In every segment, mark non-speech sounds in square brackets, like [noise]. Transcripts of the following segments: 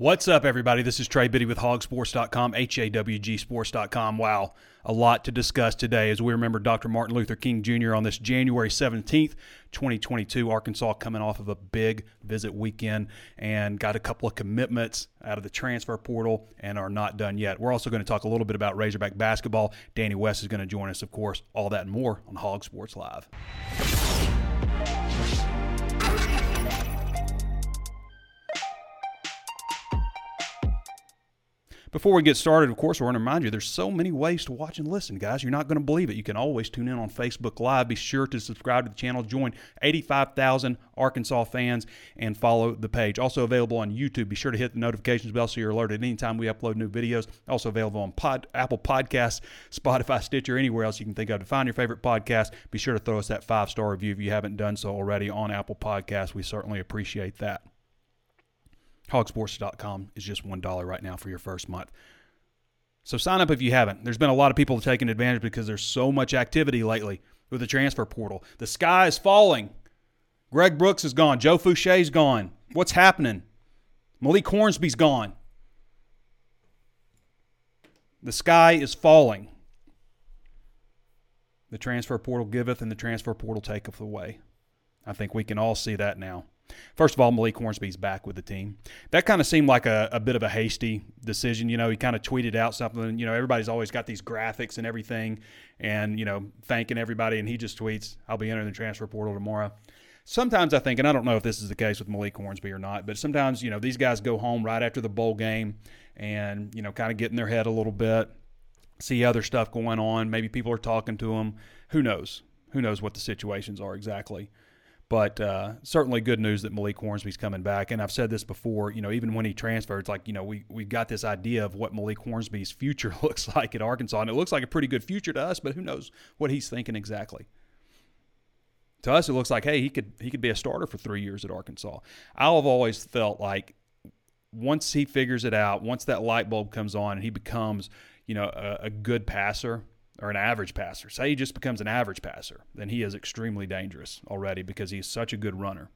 What's up, everybody? This is Trey Biddy with hawgsports.com, H-A-W-G sports.com. Wow, a lot to discuss today as we remember Dr. Martin Luther King Jr. on this January 17th, 2022. Arkansas coming off of a big visit weekend and got a couple of commitments out of the transfer portal and are not done yet. We're also going to talk a little bit about Razorback basketball. Danny West is going to join us, of course. All that and more on Hawg Sports Live. Before we get started, of course, we want to remind you there's so many ways to watch and listen, guys. You're not going to believe it. You can always tune in on Facebook Live. Be sure to subscribe to the channel, join 85,000 Arkansas fans, and follow the page. Also available on YouTube. Be sure to hit the notifications bell so you're alerted anytime we upload new videos. Also available on Pod, Apple Podcasts, [laughs] Spotify, Stitcher, anywhere else you can think of to find your favorite podcast. Be sure to throw us that five star review if you haven't done so already on Apple Podcasts. We certainly appreciate that. Hawgsports.com is just $1 right now for your first month. So sign up if you haven't. There's been a lot of people taking advantage because there's so much activity lately with the transfer portal. The sky is falling. Greg Brooks is gone. Joe Foucha's gone. What's happening? Malik Hornsby's gone. The sky is falling. The transfer portal giveth and the transfer portal taketh away. I think we can all see that now. First of all, Malik Hornsby's back with the team. That kind of seemed like a, a, bit of a hasty decision. You know, he kind of tweeted out something. You know, everybody's always got these graphics and everything, and you know, thanking everybody, and he just tweets, "I'll be entering the transfer portal tomorrow." Sometimes I think, and I don't know if this is the case with Malik Hornsby or not, but sometimes you know these guys go home right after the bowl game, and you know, kind of get in their head a little bit, see other stuff going on. Maybe people are talking to them. Who knows? Who knows what the situations are exactly? But uh, certainly good news that Malik Hornsby's coming back. And I've said this before, you know, even when he transferred, it's like, you know, we, we got this idea of what Malik Hornsby's future [laughs] looks like at Arkansas. And it looks like a pretty good future to us, but who knows what he's thinking exactly. To us, it looks like, hey, he could he could be a starter for three years at Arkansas. I've always felt like once he figures it out, once that light bulb comes on and he becomes, you know, a, a good passer, or an average passer, say he just becomes an average passer, then he is extremely dangerous already because he's such a good runner.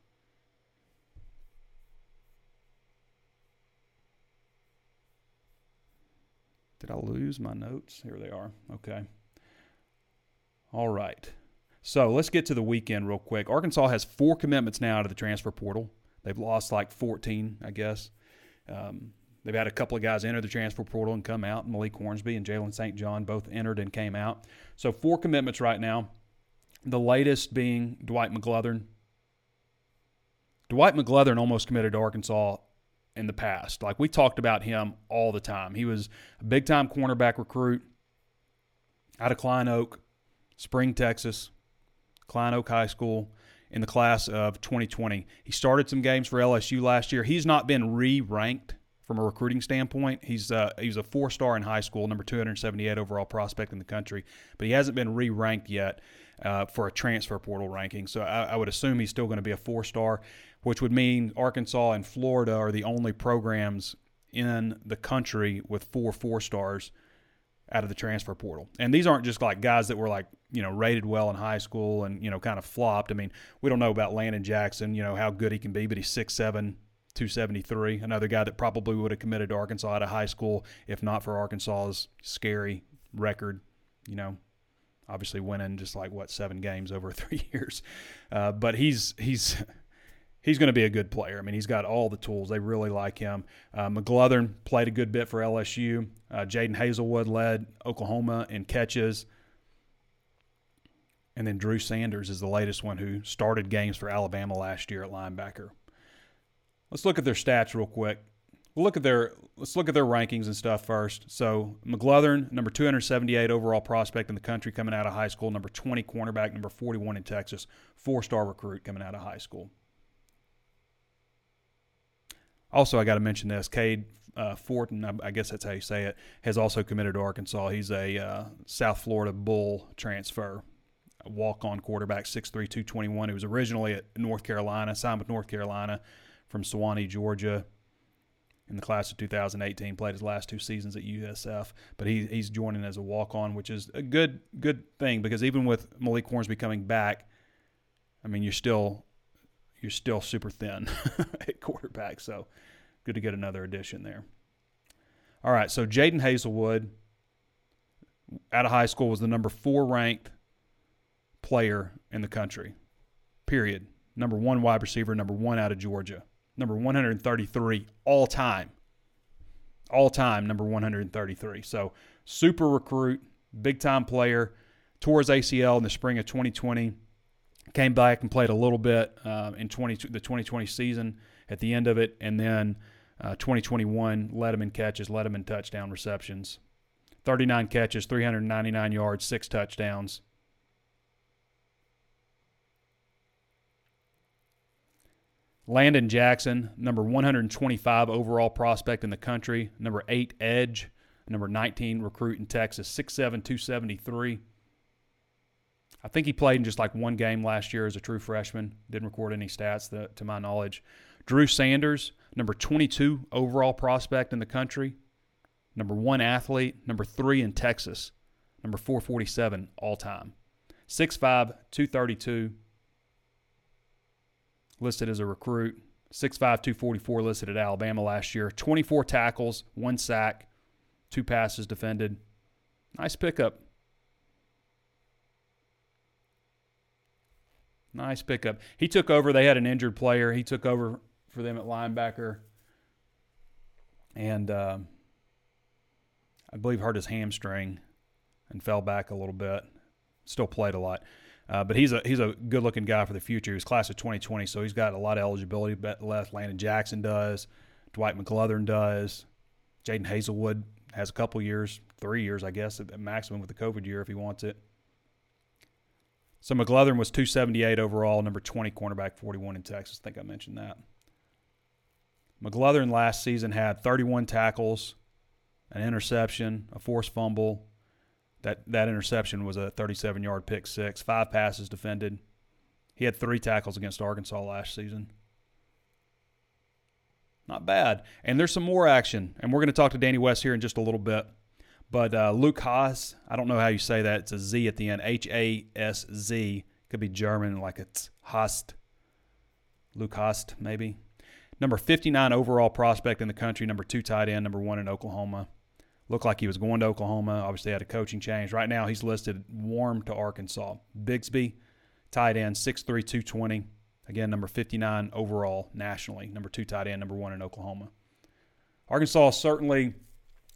Did I lose my notes? Here they are. Okay. All right. So let's get to the weekend real quick. Arkansas has four commitments now out of the transfer portal. They've lost like 14, I guess. Um, They've had a couple of guys enter the transfer portal and come out. Malik Hornsby and Jalen St. John both entered and came out. So four commitments right now. The latest being Dwight McGlothern. Dwight McGlothern almost committed to Arkansas in the past. Like we talked about him all the time. He was a big time cornerback recruit out of Klein Oak, Spring, Texas, Klein Oak High School in the class of 2020. He started some games for LSU last year. He's not been re ranked from a recruiting standpoint. He's uh, he's a four star in high school, number 278 overall prospect in the country, but he hasn't been re ranked yet uh, for a transfer portal ranking. So I, I would assume he's still going to be a four star, which would mean Arkansas and Florida are the only programs in the country with four four stars out of the transfer portal. And these aren't just like guys that were like, you know, rated well in high school and, you know, kind of flopped. I mean, we don't know about Landon Jackson, you know, how good he can be, but he's six seven, 273. Another guy that probably would have committed to Arkansas out of high school if not for Arkansas's scary record. You know, obviously winning just like what seven games over [laughs] three years. Uh, but he's he's he's going to be a good player. I mean, he's got all the tools. They really like him. Uh, McGlothern played a good bit for LSU. Uh, Jadon Haselwood led Oklahoma in catches. And then Drew Sanders is the latest one who started games for Alabama last year at linebacker. Let's look at their stats real quick. We'll look at their let's look at their rankings and stuff first. So McGlothern, number 278 overall prospect in the country coming out of high school, number 20 cornerback, number 41 in Texas, four-star recruit coming out of high school. Also, I got to mention this: Cade uh, Fortin, I, guess that's how you say it, has also committed to Arkansas. He's a uh, South Florida Bull transfer, walk-on quarterback, 6'3", 221. He was originally at North Carolina, signed with North Carolina from Suwanee, Georgia in the class of 2018. Played his last two seasons at USF, but he, he's joining as a walk on, which is a good good thing because even with Malik Hornsby coming back, I mean you're still you're still super thin [laughs] at quarterback. So good to get another addition there. All right, so Jadon Haselwood out of high school was the number four ranked player in the country. Period. Number one wide receiver, number one out of Georgia number 133 all time. All time, number 133. So, super recruit, big time player. Tore his ACL in the spring of 2020. Came back and played a little bit uh, in 20, the 2020 season at the end of it. And then uh, 2021 led him in catches, led him in touchdown receptions. 39 catches, 399 yards, six touchdowns. Landon Jackson, number 125 overall prospect in the country, number 8 edge, number 19 recruit in Texas, 6'7, 273. I think he played in just like one game last year as a true freshman. Didn't record any stats that, to my knowledge. Drew Sanders, number 22 overall prospect in the country, number one athlete, number three in Texas, number 447 all time. 6'5, 232 listed as a recruit. 6'5", 244 listed at Alabama last year. 24 tackles, one sack, two passes defended. Nice pickup. Nice pickup. He took over. They had an injured player. He took over for them at linebacker. And uh, I believe hurt his hamstring and fell back a little bit. Still played a lot. Uh, but he's a he's a good looking guy for the future. He's class of 2020, so he's got a lot of eligibility left. Landon Jackson does, Dwight McGlothern does, Jadon Haselwood has a couple years, three years, I guess, at maximum with the COVID year if he wants it. So McGlothern was 278 overall, number 20 cornerback, 41 in Texas. I think I mentioned that. McGlothern last season had 31 tackles, an interception, a forced fumble, that that interception was a 37 yard pick six, five passes defended. He had three tackles against Arkansas last season. Not bad. And there's some more action. And we're going to talk to Danny West here in just a little bit. But uh, Luke Hasz, I don't know how you say that. It's a Z at the end. H A S Z. Could be German, like it's Hast. Luke Hast, maybe. Number 59 overall prospect in the country. Number two tight end. Number one in Oklahoma. Looked like he was going to Oklahoma. Obviously, had a coaching change. Right now, he's listed warm to Arkansas. Bixby, tight end, 6'3, 220. Again, number 59 overall nationally. Number two tight end, number one in Oklahoma. Arkansas certainly,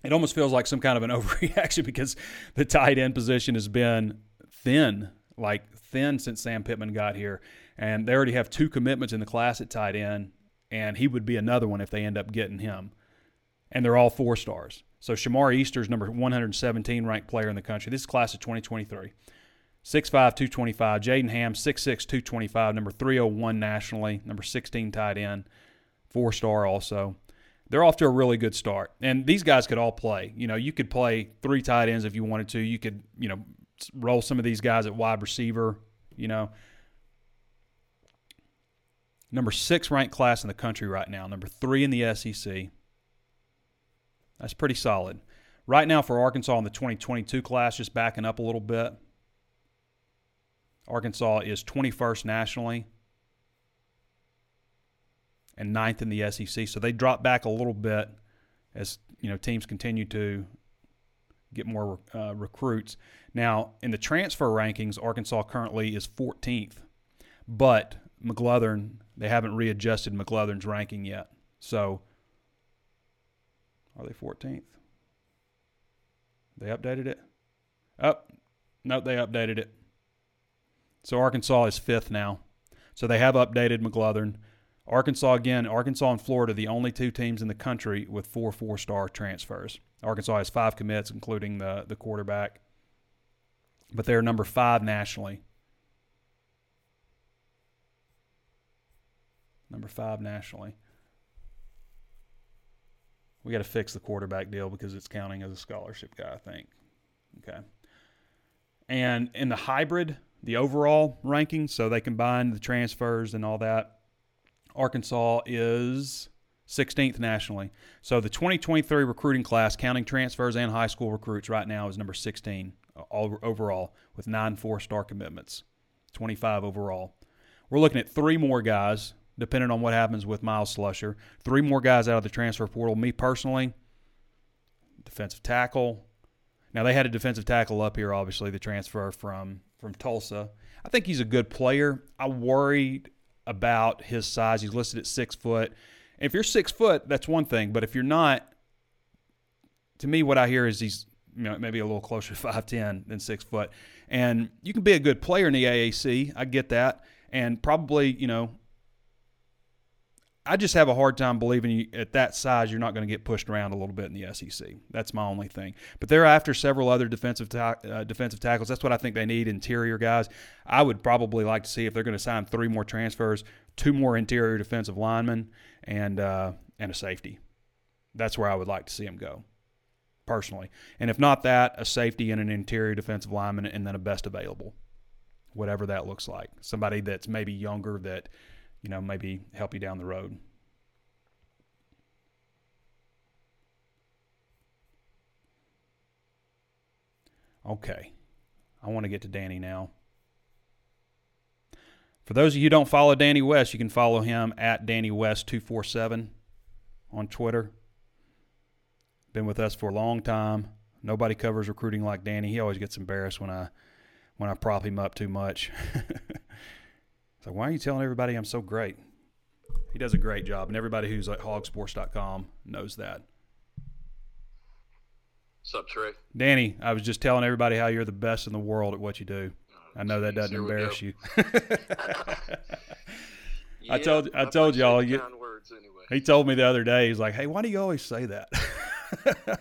it almost feels like some kind of an [laughs] overreaction because the tight end position has been thin, like thin since Sam Pittman got here. And they already have two commitments in the class at tight end, and he would be another one if they end up getting him. And they're all four stars. So Shamar Easter's number 117 ranked player in the country. This is class of 2023. 6'5", 225. Jaden Hamm, 6'6", 225, number 301 nationally, number 16 tight end, four star also. They're off to a really good start. And these guys could all play. You know, you could play three tight ends if you wanted to. You could, you know, roll some of these guys at wide receiver, you know. Number six ranked class in the country right now, number three in the SEC. That's pretty solid. Right now for Arkansas in the 2022 class, just backing up a little bit, Arkansas is 21st nationally and ninth in the SEC. So they drop back a little bit as you know teams continue to get more uh, recruits. Now in the transfer rankings, Arkansas currently is 14th, but McGlothern they haven't readjusted McGlothern's ranking yet. So are they 14th? They updated it? Oh, no, they updated it. So Arkansas is fifth now. So they have updated McGlothern. Arkansas again, Arkansas and Florida, the only two teams in the country with four four-star transfers. Arkansas has five commits, including the the quarterback, but they're number five nationally. Number five nationally. We got to fix the quarterback deal because it's counting as a scholarship guy, I think. Okay. And in the hybrid, the overall ranking, so they combine the transfers and all that, Arkansas is 16th nationally. So the 2023 recruiting class, counting transfers and high school recruits, right now is number 16 uh, all overall with nine four-star commitments, 25 overall. We're looking at three more guys, depending on what happens with Myles Slusher. Three more guys out of the transfer portal. Me personally, defensive tackle. Now they had a defensive tackle up here, obviously the transfer from from Tulsa. I think he's a good player. I worried about his size. He's listed at six foot. If you're six foot, that's one thing. But if you're not, to me, what I hear is he's you know, maybe a little closer to [laughs] 5'10 than six foot. And you can be a good player in the AAC. I get that. And probably, you know, I just have a hard time believing you, at that size you're not going to get pushed around a little bit in the SEC. That's my only thing. But they're after several other defensive ta- uh, defensive tackles. That's what I think they need. Interior guys. I would probably like to see if they're going to sign three more transfers, two more interior defensive linemen, and uh, and a safety. That's where I would like to see them go, personally. And if not that, a safety and an interior defensive lineman, and then a best available, whatever that looks like. Somebody that's maybe younger that you know, maybe help you down the road. Okay. I want to get to Danny now. For those of you who don't follow Danny West, you can follow him at Danny West247 on Twitter. Been with us for a long time. Nobody covers recruiting like Danny. He always gets embarrassed when I when I prop him up too much. [laughs] So why are you telling everybody I'm so great? He does a great job, and everybody who's at hawgsports.com knows that. What's up, Trey? Danny, I was just telling everybody how you're the best in the world at what you do. I know that doesn't embarrass you. [laughs] yeah, I told I told y'all. You, words anyway. He told me the other day. He's like, "Hey, why do you always say that?" [laughs]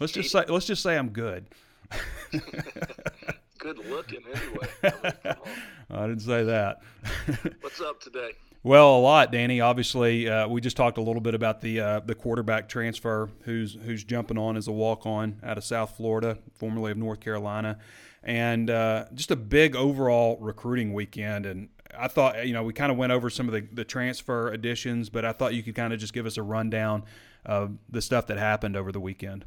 let's just say let's just say I'm good. [laughs] good looking anyway. I, mean, I didn't say that. [laughs] What's up today? Well, a lot, Danny. Obviously, uh, we just talked a little bit about the uh, the quarterback transfer, who's who's jumping on as a walk on out of South Florida, formerly of North Carolina, and uh, just a big overall recruiting weekend. And I thought, you know, we kind of went over some of the, the transfer additions, but I thought you could kind of just give us a rundown of the stuff that happened over the weekend.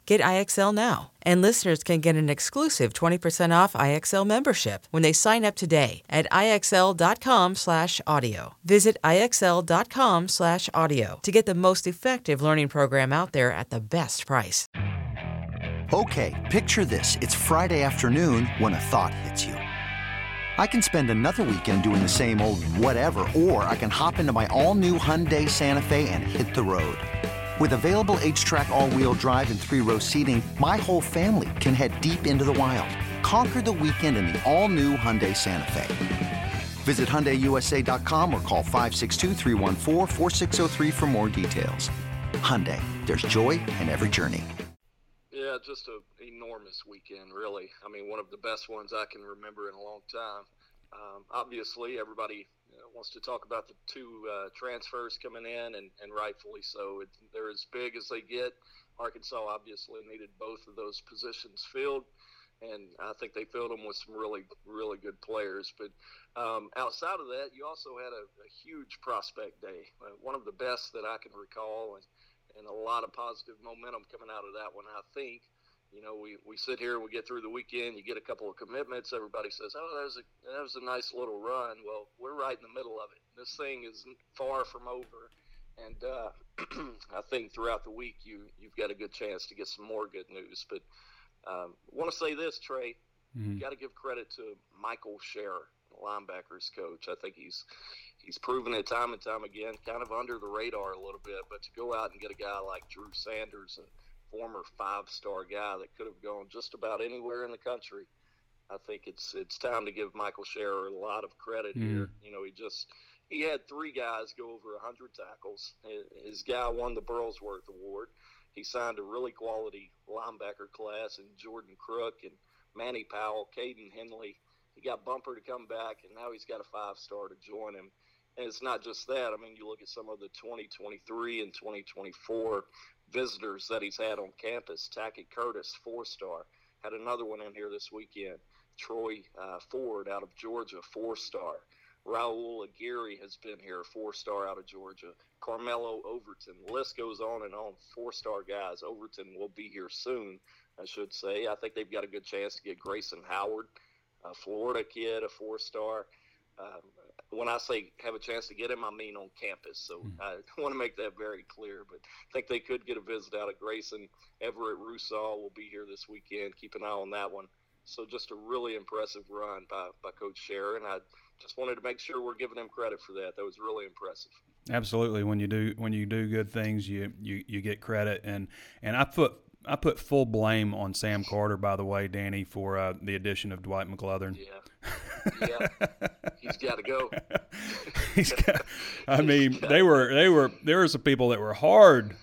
Get IXL now. And listeners can get an exclusive 20% off IXL membership when they sign up today at IXL.com/audio. Visit IXL.com/audio to get the most effective learning program out there at the best price. Okay, picture this. It's Friday afternoon when a thought hits you. I can spend another weekend doing the same old whatever, or I can hop into my all-new Hyundai Santa Fe and hit the road. With available HTRAC all-wheel drive and three-row seating, my whole family can head deep into the wild. Conquer the weekend in the all-new Hyundai Santa Fe. Visit HyundaiUSA.com or call 562 for more details. Hyundai, there's joy in every journey. Yeah, just an enormous weekend, really. I mean, one of the best ones I can remember in a long time. Um, obviously, everybody wants to talk about the two uh, transfers coming in, and, and rightfully so. It, they're as big as they get. Arkansas obviously needed both of those positions filled, and I think they filled them with some really, really good players. But um, outside of that, you also had a, a huge prospect day, uh, one of the best that I can recall, and, and a lot of positive momentum coming out of that one, I think you know, we, we sit here we get through the weekend. You get a couple of commitments. Everybody says, "Oh, that was a that was a nice little run." Well, we're right in the middle of it. This thing is far from over, and uh, [clears throat] I think throughout the week you you've got a good chance to get some more good news. But um, I want to say this, Trey, Mhm. you got to give credit to Michael Scherer, the linebackers coach. I think he's he's proven it time and time again, kind of under the radar a little bit. But to go out and get a guy like Drew Sanders, a former five-star guy that could have gone just about anywhere in the country, I think it's it's time to give Michael Scherer a lot of credit hmm. here. You know, he just he had three guys go over 100 tackles. His- His guy won the Burlsworth Award. He signed a really quality linebacker class in Jordan Crook and Manny Powell, Kaden Henley. He got Bumper to come back, and now he's got a five star to join him. And it's not just that. I mean, you look at some of the 2023 and 2024 visitors that he's had on campus. Tackett Curtis, four star, had another one in here this weekend. Troy uh, Ford out of Georgia, four star. Raul Aguirre has been here, four star out of Georgia. Carmelo Overton. The list goes on and on. Four star guys. Overton will be here soon, I should say. I think they've got a good chance to get Grayson Howard, a Florida kid, a four star. Um, when I say have a chance to get him, I mean on campus. So I [laughs] want to make that very clear. But I think they could get a visit out of Grayson. Everett Russaw will be here this weekend. Keep an eye on that one. So just a really impressive run by, by Coach Scherer. I just wanted to make sure we're giving him credit for that. That was really impressive. Absolutely. When you do when you do good things, you you, you get credit, and and I put I put full blame on Sam Carter, by the way, Danny, for uh, the addition of Dwight McGlothern. Yeah, [laughs] yeah, he's got to go. [laughs] He's got, I mean, they were they were there were some people that were hard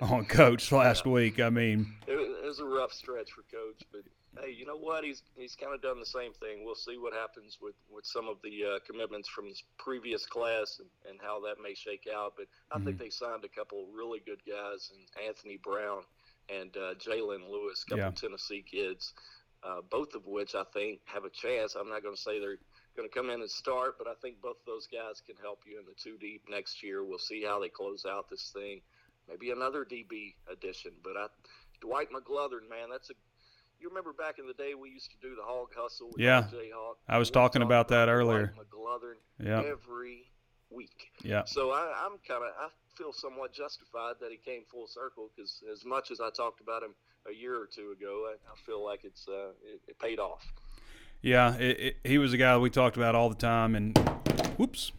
on Coach last week. I mean, It was, it was a rough stretch for Coach, but hey, you know what? He's he's kind of done the same thing. We'll see what happens with with some of the uh, commitments from this previous class and, and how that may shake out. But I think they signed a couple of really good guys, and Anthony Brown and uh, Jalen Lewis, a couple Yeah. Tennessee kids, uh, both of which I think have a chance. I'm not going to say they're going to come in and start, but I think both of those guys can help you in the two deep next year. We'll see how they close out this thing. Maybe another DB addition, but I, Dwight McGlothern, man, that's a. You remember back in the day we used to do the hog hustle with Yeah. I was We talking about that earlier. McGlothern Yeah. every week. yeah, So I, I'm kind of feel somewhat justified that he came full circle because as much as I talked about him a year or two ago, I, I feel like it's uh, it, it paid off. yeah. It, it, he was a guy we talked about all the time, and whoops,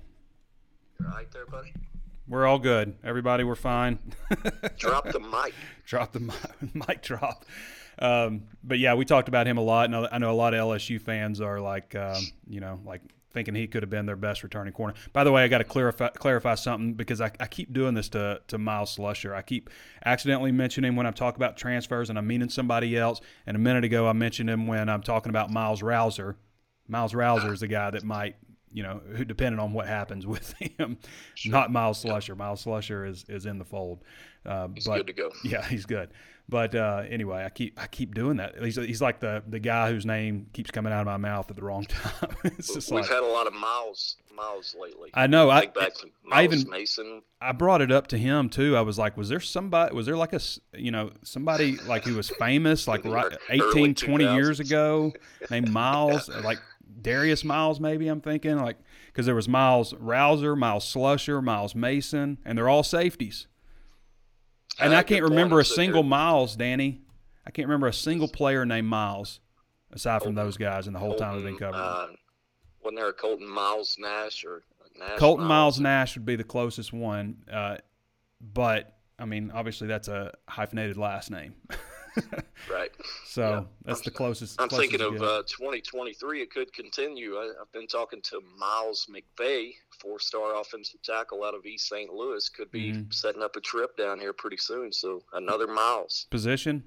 You're all right there, buddy? we're all good. Everybody, we're fine. [laughs] Drop the mic. drop the mic, [laughs] mic drop. Um, but yeah, we talked about him a lot, and I I know a lot of LSU fans are like, um, you know, like thinking he could have been their best returning corner. By the way, I got to clarify clarify something because I, I keep doing this to to Myles Slusher. I keep accidentally mentioning when I'm talking about transfers, and I'm meaning somebody else. And a minute ago, I mentioned him when I'm talking about Myles Rowser. Myles Rowser is the guy that might. You know, who depending on what happens with [laughs] him, not Myles Slusher. Myles Slusher is, is in the fold. Uh, He's but, good to go. [laughs] yeah, he's good. But uh, anyway, I keep I keep doing that. He's, he's like the the guy whose name keeps coming out of my mouth at the wrong [laughs] time. it's just We've like had a lot of miles miles lately. I know. I to I even- Mason. I brought it up to him too. I was like, was there somebody? Was there like a you know somebody like who was famous like right, 18, 20 years ago named Miles like Darius Miles maybe I'm thinking like because there was Myles Rowser, Myles Slusher, Miles Mason, and they're all safeties. And Ah, I can't remember a single they're- Miles, Danny. I can't remember a single player named Miles aside from Colton- those guys in the whole time I've been covering. Uh, wasn't there a Colton Miles Nash or Nash Colton Miles Nash would be the closest one, uh, but I mean, obviously that's a hyphenated last name, [laughs] Right. [laughs] so Yeah. that's I'm- the closest. I'm closest thinking of uh, 2023. It could continue. I, I've been talking to Miles McVeigh, four-star offensive tackle out of East St. Louis. Could be Mhm. setting up a trip down here pretty soon. So another Miles, position,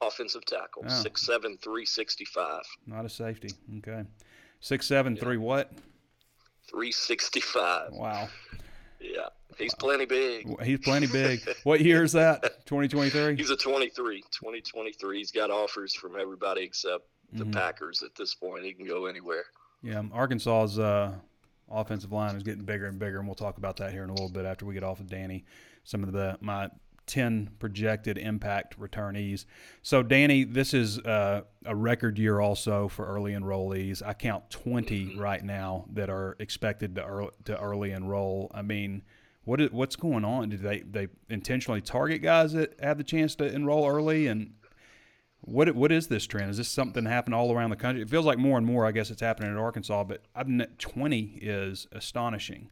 offensive tackle, Oh. six seven, three sixty-five, not a safety. Okay, six seven three what? three sixty-five. Wow, Yeah, he's plenty big. he's plenty big. what year is that? [laughs] Twenty twenty three. He's a 23. 2023. He's got offers from everybody except the Mhm. Packers at this point. He can go anywhere. Yeah, Arkansas's uh, offensive line is getting bigger and bigger, and we'll talk about that here in a little bit after we get off of Danny. Some of the my ten projected impact returnees. So, Danny, this is uh, a record year also for early enrollees. I count 20 right now that are expected to early, to early enroll. I mean, What is, what's going on? Did they they intentionally target guys that have the chance to enroll early? And what what is this trend? Is this something that happened all around the country? It feels like more and more. I guess it's happening in Arkansas, but I've twenty is astonishing.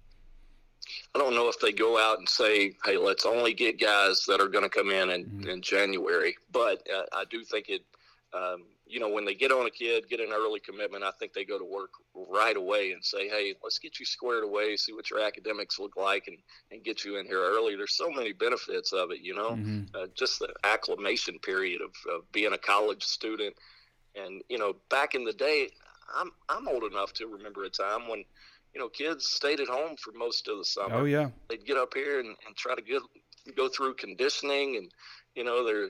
I don't know if they go out and say, "Hey, let's only get guys that are going to come in in, mm-hmm. in January," but uh, I do think it um, you know, when they get on a kid, get an early commitment, I think they go to work right away and say, hey, let's get you squared away, see what your academics look like, and, and get you in here early. There's so many benefits of it, you know, mm-hmm. uh, just the acclimation period of, of being a college student. And, you know, back in the day, I'm, I'm old enough to remember a time when, you know, kids stayed at home for most of the summer. Oh, yeah. They'd get up here and, and try to get, go through conditioning and, you know they're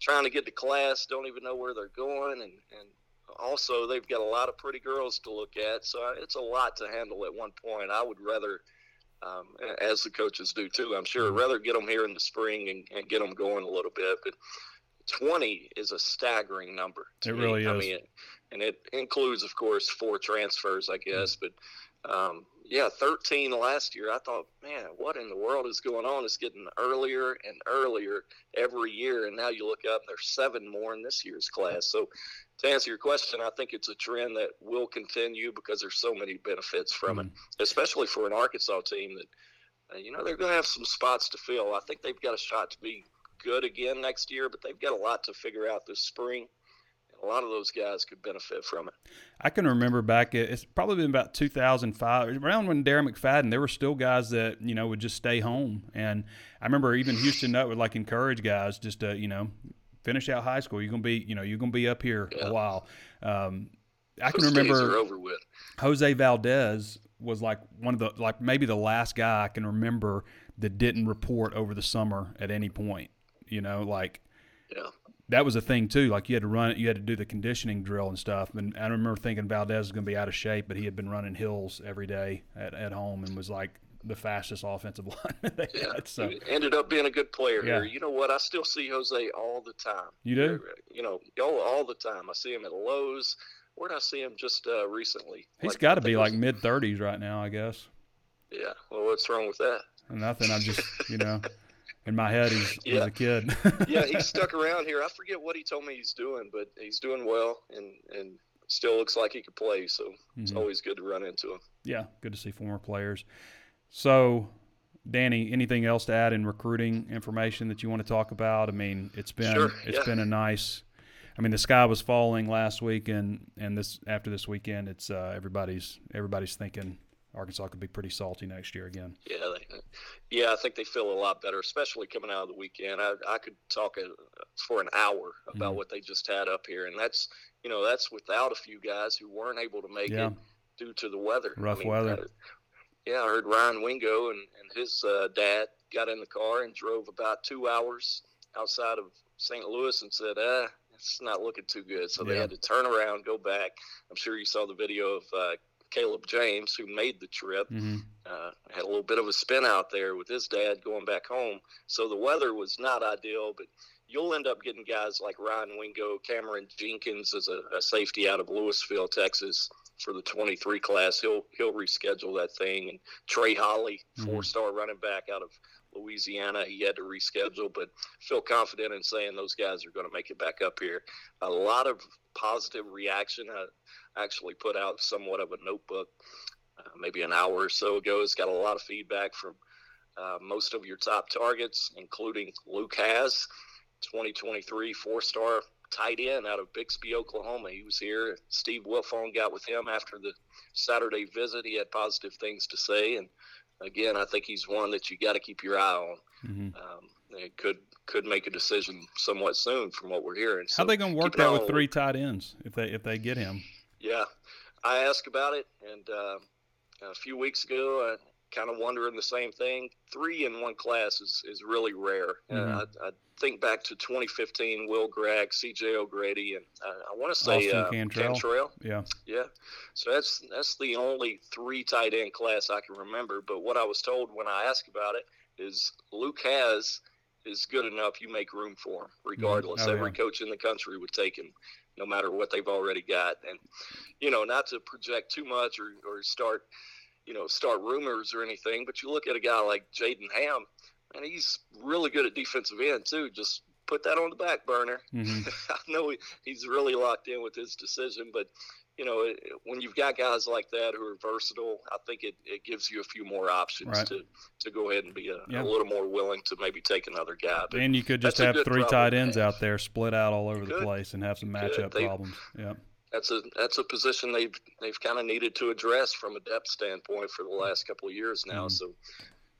trying to get to class don't even know where they're going and and also they've got a lot of pretty girls to look at so it's a lot to handle at one point i would rather um, as the coaches do too i'm sure mm-hmm. rather get them here in the spring and, and get them going a little bit but 20 is a staggering number it me. really is I mean, and it includes of course four transfers i guess but um, yeah, 13 last year. I thought, man, what in the world is going on? It's getting earlier and earlier every year. And now you look up, there's seven more in this year's class. So, to answer your question, I think it's a trend that will continue because there's so many benefits from mm-hmm. it, especially for an Arkansas team that, uh, you know, they're going to have some spots to fill. I think they've got a shot to be good again next year, but they've got a lot to figure out this spring a lot of those guys could benefit from it. I can remember back, it's probably been about 2005, around when Darren McFadden, there were still guys that, you know, would just stay home. And I remember even Houston Nutt would like encourage guys just to, you know, finish out high school. You're going to be, you know, you're going to be up here yeah. a while. Um, I those can remember over with. Jose Valdez was like one of the, like maybe the last guy I can remember that didn't report over the summer at any point, you know, like, yeah that was a thing too. Like you had to run it, you had to do the conditioning drill and stuff. And I remember thinking Valdez was going to be out of shape, but he had been running hills every day at, at home and was like the fastest offensive [laughs] line they yeah. had. So ended up being a good player yeah. here. You know what? I still see Jose all the time. You do? You know, all, all the time. I see him at Lowe's. Where did I see him just uh, recently? He's like, got to be like mid thirties right now, I guess. Yeah. Well, what's wrong with that? Nothing. I'm just, you know. [laughs] in my head he's, [laughs] yeah. he's a kid. [laughs] yeah, he's stuck [laughs] around here. I forget what he told me he's doing, but he's doing well and and still looks like he could play. So mm-hmm. it's always good to run into him. Yeah, good to see former players. So, Danny, anything else to add in recruiting information that you want to talk about? I mean, it's been sure, it's yeah. been a nice. I mean, the sky was falling last week, and and this after this weekend, it's uh, everybody's everybody's thinking Arkansas could be pretty salty next year again. Yeah, they, yeah, I think they feel a lot better, especially coming out of the weekend. I, I could talk a, for an hour about mm-hmm. what they just had up here, and that's you know that's without a few guys who weren't able to make yeah. it due to the weather. Rough I mean, weather. Uh, yeah, I heard Ryan Wingo and, and his uh, dad got in the car and drove about two hours outside of St. Louis and said, "Ah, it's not looking too good." So yeah. they had to turn around, go back. I'm sure you saw the video of uh, Caleb James, who made the trip, mm-hmm. uh, had a little bit of a spin out there with his dad going back home. So the weather was not ideal, but you'll end up getting guys like Ryan Wingo, Cameron Jenkins as a, a safety out of Lewisville, Texas, for the 23 class. He'll he'll reschedule that thing. And Trey Holly, mm-hmm. four star running back out of Louisiana, he had to reschedule, but feel confident in saying those guys are going to make it back up here. A lot of positive reaction. Uh, actually put out somewhat of a notebook uh, maybe an hour or so ago. It's got a lot of feedback from uh, most of your top targets, including Luke Hasz, 2023 four star tight end out of Bixby, Oklahoma. He was here. Steve Wilfong got with him after the Saturday visit. He had positive things to say. And again, I think he's one that you got to keep your eye on. Mm-hmm. Um, it could could make a decision somewhat soon from what we're hearing. So How are they going to work that with three tight ends if they if they get him? Yeah, I asked about it, and uh, a few weeks ago, I kind of wondering the same thing. Three in one class is, is really rare. Mm-hmm. Uh, I, I, think back to 2015, Will Gragg, C.J. O'Grady, and uh, I want to say uh, Cantrell. Cantrell. Yeah, yeah. So that's that's the only three tight end class I can remember. But what I was told when I asked about it is Luke Hasz is good enough. You make room for him, regardless. Oh, Every yeah. coach in the country would take him no matter what they've already got. And, you know, not to project too much or, or start, you know, start rumors or anything, but you look at a guy like Jaden Hamm, and he's really good at defensive end too. Just put that on the back burner. Mm-hmm. [laughs] I know he, he's really locked in with his decision, but you know, when you've got guys like that who are versatile, I think it, it gives you a few more options right. to, to go ahead and be a, yeah. a, little more willing to maybe take another guy. But and you could just have three tight ends out there split out all over the place and have some matchup problems. Yeah. That's a that's a position they've they've kind of needed to address from a depth standpoint for the last couple of years now. Mm-hmm. So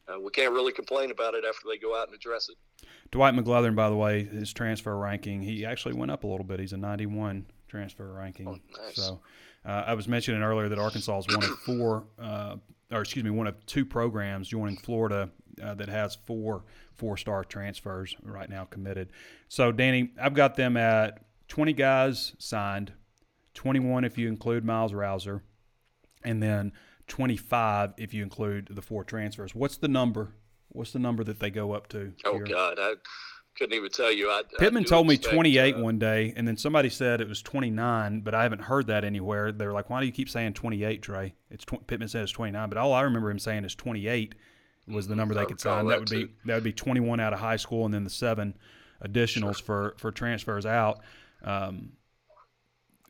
uh, we can't really complain about it after they go out and address it. Dwight McGlothern, by the way, his transfer ranking, he actually went up a little bit. He's a 91 transfer ranking. Oh, nice. So uh, I was mentioning earlier that Arkansas is one of four, uh, or excuse me, one of two programs joining Florida uh, that has four four-star transfers right now committed. So Danny, I've got them at 20 guys signed, 21 if you include Myles Rowser, and then 25 if you include the four transfers. What's the number? What's the number that they go up to? Oh here? God, I couldn't even tell you. I, Pittman I told me 28 uh, one day, and then somebody said it was 29, but I haven't heard that anywhere. They're like, "Why do you keep saying 28, Trey?" It's tw- Pittman said it's 29, but all I remember him saying is 28 was the mm-hmm. number they could sign. That, that would be that would be 21 out of high school, and then the seven additionals sure. for for transfers out. Um,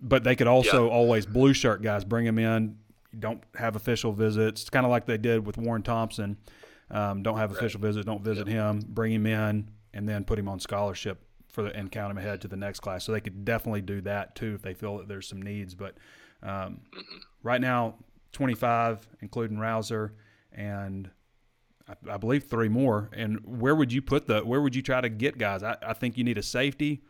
but they could also yeah. always blue shirt guys bring them in. Don't have official visits. It's kind of like they did with Warren Thompson. Um, don't have official right. visits. Don't visit him. Bring him in and then put him on scholarship for the and count him ahead to the next class. So they could definitely do that too if they feel that there's some needs. But um, right now, 25, including Rowser, and I, I, believe three more. And where would you put the? Where would you try to get guys? I, I think you need a safety.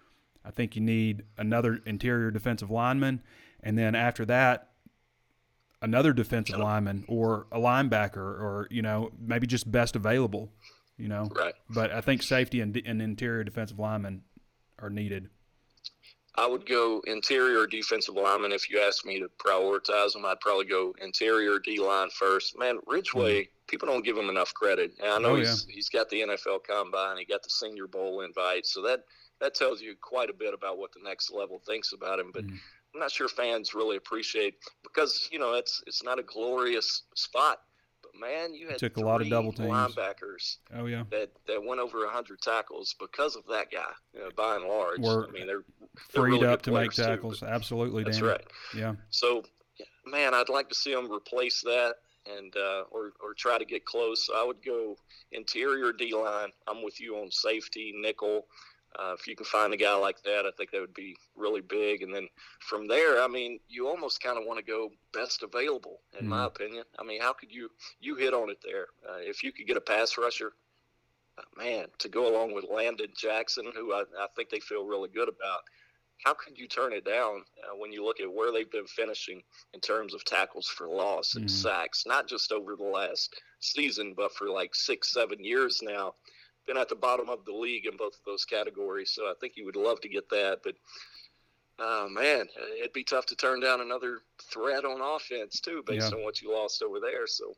I think you need another interior defensive lineman, and then after that, another defensive lineman or a linebacker, or you know maybe just best available you know. Right. But I think safety and, and interior defensive linemen are needed. I would go interior defensive lineman if you asked me to prioritize them. I'd probably go interior D line first. Man, Ridgeway, mm-hmm. people don't give him enough credit. And I know oh, he's yeah. he's got the NFL combine, he got the Senior Bowl invite, so that that tells you quite a bit about what the next level thinks about him. But mm-hmm. I'm not sure fans really appreciate because you know it's it's not a glorious spot But man, you had took a lot of double teams. linebackers. Oh yeah, that that went over hundred tackles because of that guy. You know, by and large, Were I mean they're, they're freed really up to make tackles. Too, Absolutely, that's Danny. right. Yeah. So, man, I'd like to see them replace that and uh, or or try to get close. I would go interior D line. I'm with you on safety, nickel. Uh, if you can find a guy like that, I think that would be really big. And then from there, I mean, you almost kind of want to go best available, in mm-hmm. my opinion. I mean, how could you you hit on it there? Uh, if you could get a pass rusher, uh, man, to go along with Landon Jackson, who I, I think they feel really good about. How could you turn it down uh, when you look at where they've been finishing in terms of tackles for loss and mm-hmm. sacks, not just over the last season, but for like six, seven years now? Been at the bottom of the league in both of those categories. So I think you would love to get that. But uh, man, it'd be tough to turn down another threat on offense too, based yeah. on what you lost over there. So.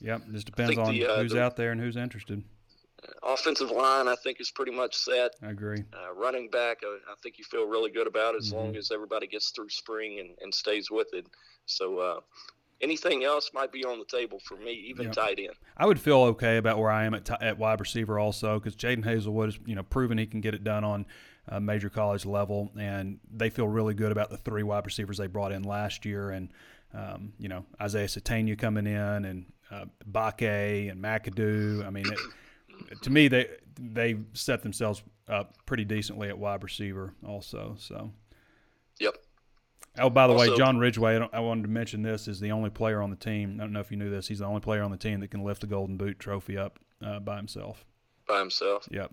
Yep, just depends on the, uh, who's the, out there and who's interested. Uh, offensive line, I think, is pretty much set. I agree. Uh, running back, uh, I think you feel really good about as mm-hmm. long as everybody gets through spring and, and stays with it. So uh, anything else might be on the table for me, even yeah. tight end. I would feel okay about where I am at, t- at wide receiver also because Jadon Haselwood has you know proven he can get it done on a major college level, and they feel really good about the three wide receivers they brought in last year, and um, you know Isaiah Sategna coming in, and uh, Bakke and McAdoo. I mean, it, [clears throat] to me they they set themselves up pretty decently at wide receiver also. So. Yep. Oh, by the also, way, John Ridgeway, I, I, wanted to mention this, is the only player on the team. I don't know if you knew this. He's the only player on the team that can lift the Golden Boot trophy up uh, by himself. By himself? Yep.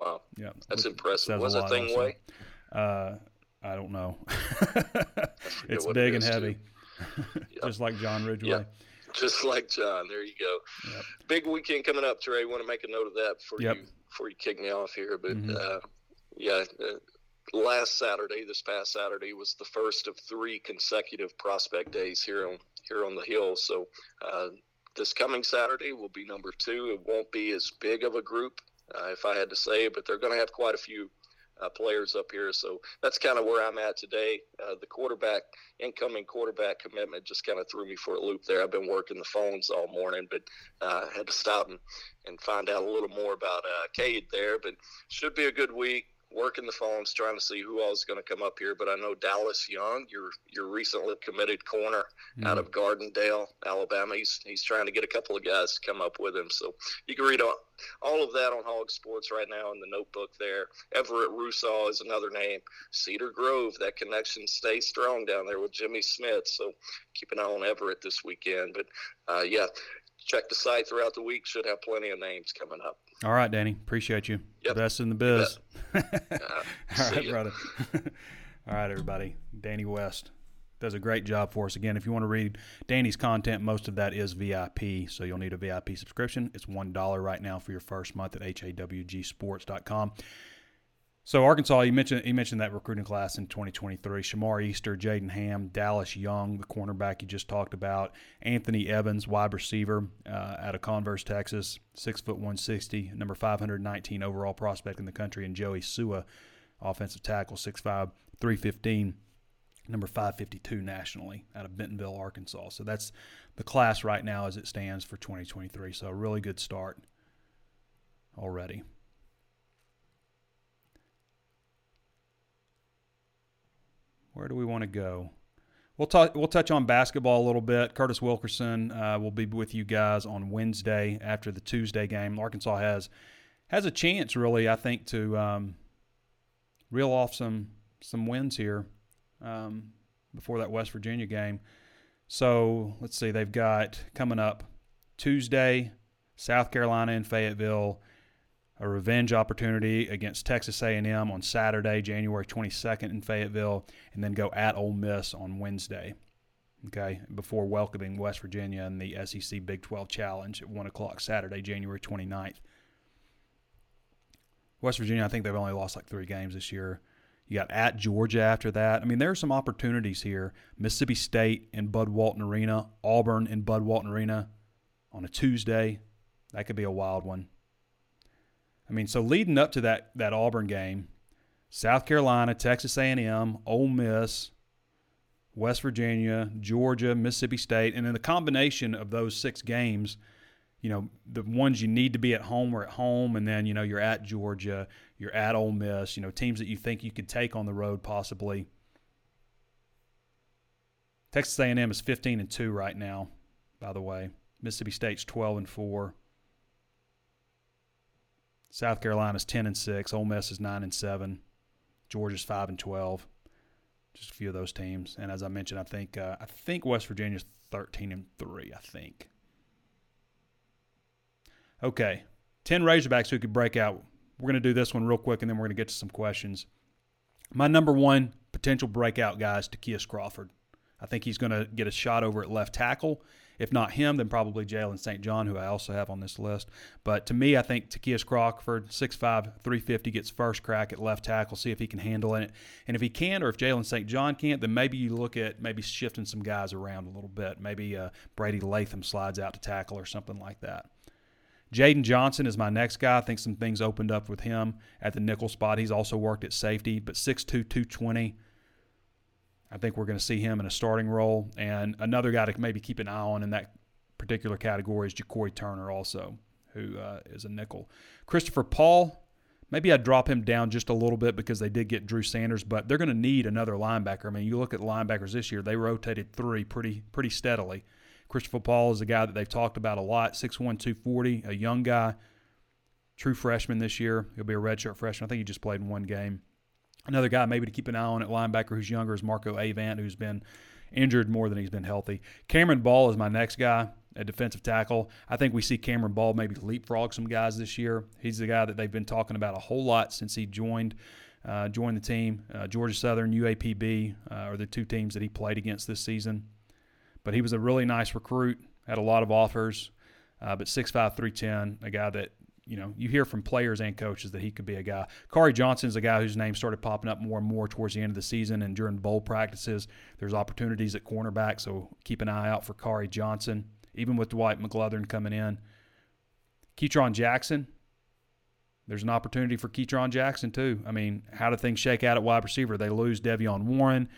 Wow. Yep. That's Which impressive. What's that thing weigh? Uh, I don't know. [laughs] it's big it and heavy, [laughs] just like John Ridgeway. Yep. Just like John. There you go. Yep. Big weekend coming up, Trey. Want to make a note of that before yep. you before you kick me off here. But mm-hmm. uh, yeah, uh, last Saturday, this past Saturday, was the first of three consecutive prospect days here on here on the hill. So uh, this coming Saturday will be number two. It won't be as big of a group, uh, if I had to say, but they're going to have quite a few uh, players up here. So that's kind of where I'm at today. Uh, the quarterback, incoming quarterback commitment just kind of threw me for a loop there. I've been working the phones all morning, but uh, had to stop and, and find out a little more about uh, Cade there. But should be a good week working the phones, trying to see who all is going to come up here. But I know Dallas Young, your your recently committed corner mm. out of Gardendale, Alabama. He's he's trying to get a couple of guys to come up with him. So you can read all, all of that on Hawg Sports right now in the notebook there. Everett Rusaw is another name. Cedar Grove, that connection stays strong down there with Jimmy Smith. So keep an eye on Everett this weekend. But uh, yeah, check the site throughout the week. Should have plenty of names coming up. All right, Danny. Appreciate you. Yep. Best in the biz. uh, [laughs] All right, brother. [laughs] All right, everybody. Danny West does a great job for us. Again, if you want to read Danny's content, most of that is VIP, so you'll need a VIP subscription. It's $1 right now for your first month at hawgsports.com. So Arkansas, you mentioned you mentioned that recruiting class in 2023: Shamar Easter, Jaden Hamm, Dallas Young, the cornerback you just talked about, Anthony Evans, wide receiver uh, out of Converse, Texas, six foot 160, number 519 overall prospect in the country, and Joey Sua, offensive tackle, 6'5", 315, number 552 nationally out of Bentonville, Arkansas. So that's the class right now as it stands for 2023. So a really good start already. Where do we want to go? We'll talk. We'll touch on basketball a little bit. Curtis Wilkerson uh, will be with you guys on Wednesday after the Tuesday game. Arkansas has has a chance, really, I think, to um, reel off some some wins here um, before that West Virginia game. So let's see. They've got coming up Tuesday, South Carolina in Fayetteville, a revenge opportunity against Texas A&M on Saturday, January 22nd in Fayetteville, and then go at Ole Miss on Wednesday. Okay, before welcoming West Virginia in the SEC Big 12 Challenge at 1 o'clock Saturday, January 29th. West Virginia, I think they've only lost like three games this year. You got at Georgia after that. I mean, there are some opportunities here. Mississippi State in Bud Walton Arena, Auburn in Bud Walton Arena on a Tuesday. That could be a wild one. I mean, so leading up to that that Auburn game, South Carolina, Texas A&M, Ole Miss, West Virginia, Georgia, Mississippi State, and then the combination of those six games, you know, the ones you need to be at home are at home, and then you know you're at Georgia, you're at Ole Miss, you know, teams that you think you could take on the road possibly. Texas A&M is 15 and two right now, by the way. Mississippi State's 12 and four. South Carolina's ten and six. Ole Miss is nine and seven. Georgia's five and twelve. Just a few of those teams. And as I mentioned, I think uh, I think West Virginia's thirteen and three. I think. Okay, ten Razorbacks who could break out. We're going to do this one real quick, and then we're going to get to some questions. My number one potential breakout guy is Ty'Kieast Crawford. I think he's going to get a shot over at left tackle. If not him, then probably Jalen St. John, who I also have on this list. But to me, I think Ty'Kieast Crawford, 6'5", 350, gets first crack at left tackle, see if he can handle it. And if he can, or if Jalen St. John can't, then maybe you look at maybe shifting some guys around a little bit. Maybe uh, Brady Latham slides out to tackle or something like that. Jaden Johnson is my next guy. I think some things opened up with him at the nickel spot. He's also worked at safety, but 6'2", 220. I think we're going to see him in a starting role. And another guy to maybe keep an eye on in that particular category is JaCorey Turner, also, who uh, is a nickel. Christopher Paul, maybe I'd drop him down just a little bit because they did get Drew Sanders, but they're going to need another linebacker. I mean, you look at the linebackers this year, they rotated three pretty pretty steadily. Christopher Paul is a guy that they've talked about a lot, 6'1", 240, a young guy, true freshman this year. He'll be a redshirt freshman. I think he just played in one game. Another guy maybe to keep an eye on at linebacker who's younger is Marco Avant, who's been injured more than he's been healthy. Cameron Ball is my next guy at defensive tackle. I think we see Cameron Ball maybe leapfrog some guys this year. He's the guy that they've been talking about a whole lot since he joined uh, joined the team. Uh, Georgia Southern, UAPB uh, are the two teams that he played against this season. But he was a really nice recruit, had a lot of offers. Uh, but 6'5", 310, a guy that you know, you hear from players and coaches that he could be a guy. Khari Johnson is a guy whose name started popping up more and more towards the end of the season and during bowl practices. There's opportunities at cornerback, so keep an eye out for Khari Johnson, even with Dwight McGlothern coming in. Ketron Jackson, there's an opportunity for Ketron Jackson too. I mean, how do things shake out at wide receiver? They lose De'Vion Warren,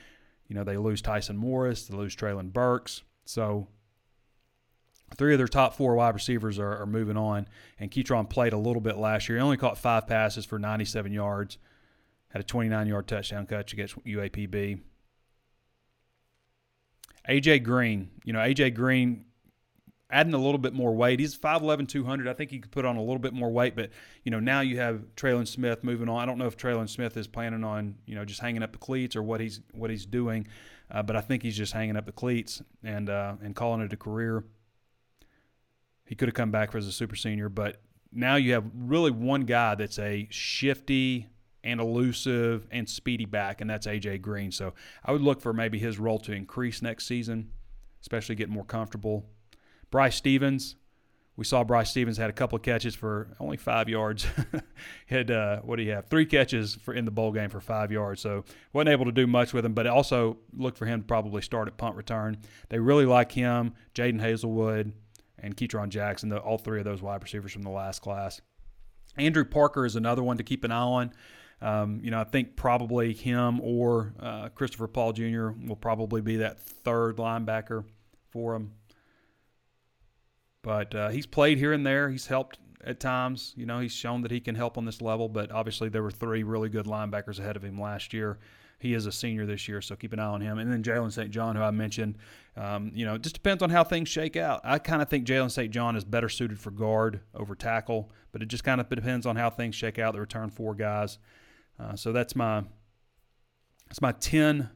you know, they lose Tyson Morris, they lose Treylon Burks. So three of their top four wide receivers are, are moving on. And Ketron played a little bit last year. He only caught five passes for 97 yards, had a 29 yard touchdown catch against UAPB. AJ Green, you know, AJ Green adding a little bit more weight. He's 5'11", 200. I think he could put on a little bit more weight, but you know now you have Trelon Smith moving on. I don't know if Trelon Smith is planning on you know just hanging up the cleats or what he's what he's doing, uh, but I think he's just hanging up the cleats and uh, and calling it a career. He could have come back as a super senior, but now you have really one guy that's a shifty and elusive and speedy back, and that's AJ Green. So I would look for maybe his role to increase next season, especially get more comfortable Bryce Stephens, we saw Bryce Stephens had a couple of catches for only five yards. [laughs] had uh, what do you have? Three catches for in the bowl game for five yards. So wasn't able to do much with him, but also look for him to probably start at punt return. They really like him, Jadon Haselwood, and Ketron Jackson. The, all three of those wide receivers from the last class. Andrew Parker is another one to keep an eye on. Um, you know, I think probably him or uh, Christopher Paul Jr. will probably be that third linebacker for him. But uh, he's played here and there. He's helped at times. You know, he's shown that he can help on this level. But obviously, there were three really good linebackers ahead of him last year. He is a senior this year, so keep an eye on him. And then Jalen St. John, who I mentioned, um, you know, it just depends on how things shake out. I kind of think Jalen St. John is better suited for guard over tackle, but it just kind of depends on how things shake out. The return four guys. Uh, so that's my that's my ten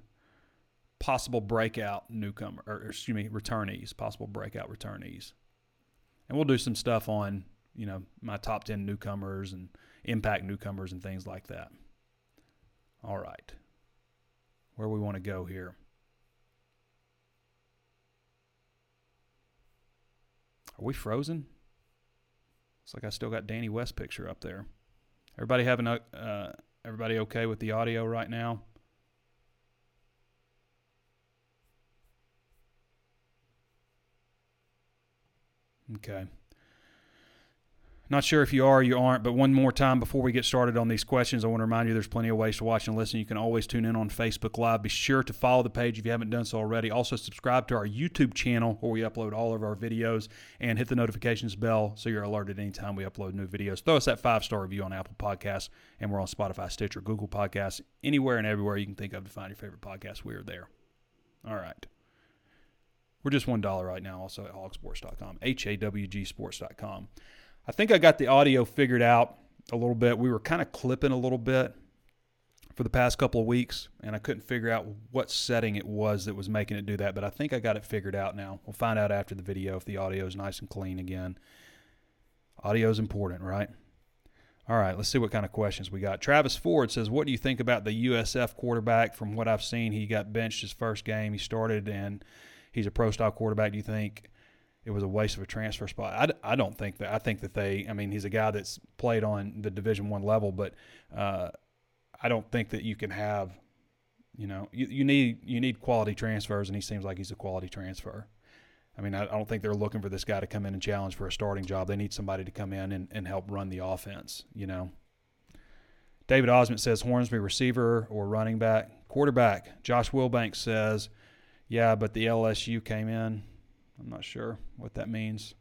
possible breakout newcomer, or excuse me, returnees, possible breakout returnees and we'll do some stuff on you know my top 10 newcomers and impact newcomers and things like that all right where we want to go here. Are we frozen? It's like i still got danny west picture up there. Everybody having uh, everybody okay with the audio right now? Okay. Not sure if you are or you aren't, but one more time before we get started on these questions, I want to remind you there's plenty of ways to watch and listen. You can always tune in on Facebook Live. Be sure to follow the page if you haven't done so already. Also, subscribe to our YouTube channel where we upload all of our videos and hit the notifications bell so you're alerted anytime we upload new videos. Throw us that five star review on Apple Podcasts, and we're on Spotify, Stitcher, Google Podcasts, anywhere and everywhere you can think of to find your favorite podcast. We're there. All right. We're just $1 right now, also at hawgsports.com, H A W G sports.com. I think I got the audio figured out a little bit. We were kind of clipping a little bit for the past couple of weeks, and I couldn't figure out what setting it was that was making it do that, but I think I got it figured out now. We'll find out after the video if the audio is nice and clean again. Audio is important, right? All right, let's see what kind of questions we got. Travis Ford says, What do you think about the USF quarterback? From what I've seen, he got benched his first game. He started and he's a pro style quarterback, do you think it was a waste of a transfer spot? I, I don't think that. I think that they. I mean, he's a guy that's played on the Division One level, but uh, I don't think that you can have. You know, you, you need you need quality transfers, and he seems like he's a quality transfer. I mean, I, I don't think they're looking for this guy to come in and challenge for a starting job. They need somebody to come in and, and help run the offense. You know. David Osmond says Hornsby receiver or running back. Quarterback. Josh Wilbanks says yeah, but the LSU came in. I'm not sure what that means.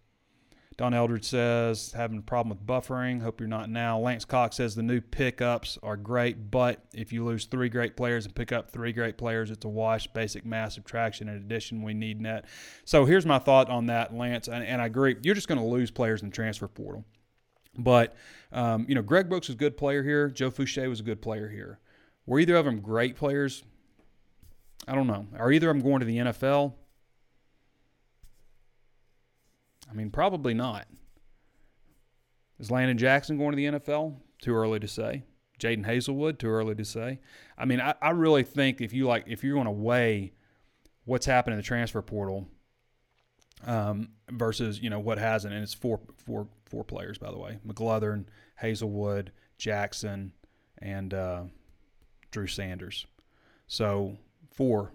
Don Eldridge says, having a problem with buffering. Hope you're not now. Lance Cox says the new pickups are great, but if you lose three great players and pick up three great players, it's a wash. Basic mass subtraction. In addition, we need net. So here's my thought on that, Lance, and, and I agree. You're just going to lose players in the transfer portal. But, um, you know, Greg Brooks was a good player here. Joe Foucha was a good player here. Were either of them great players? I don't know. Are either of them going to the NFL? I mean, probably not. Is Landon Jackson going to the NFL? Too early to say. Jadon Haselwood, too early to say. I mean, I, I really think if you like, if you're going to weigh what's happened in the transfer portal um, versus you know what hasn't, and it's four four four players by the way: McGlothern, Haselwood, Jackson, and uh, Drew Sanders. So four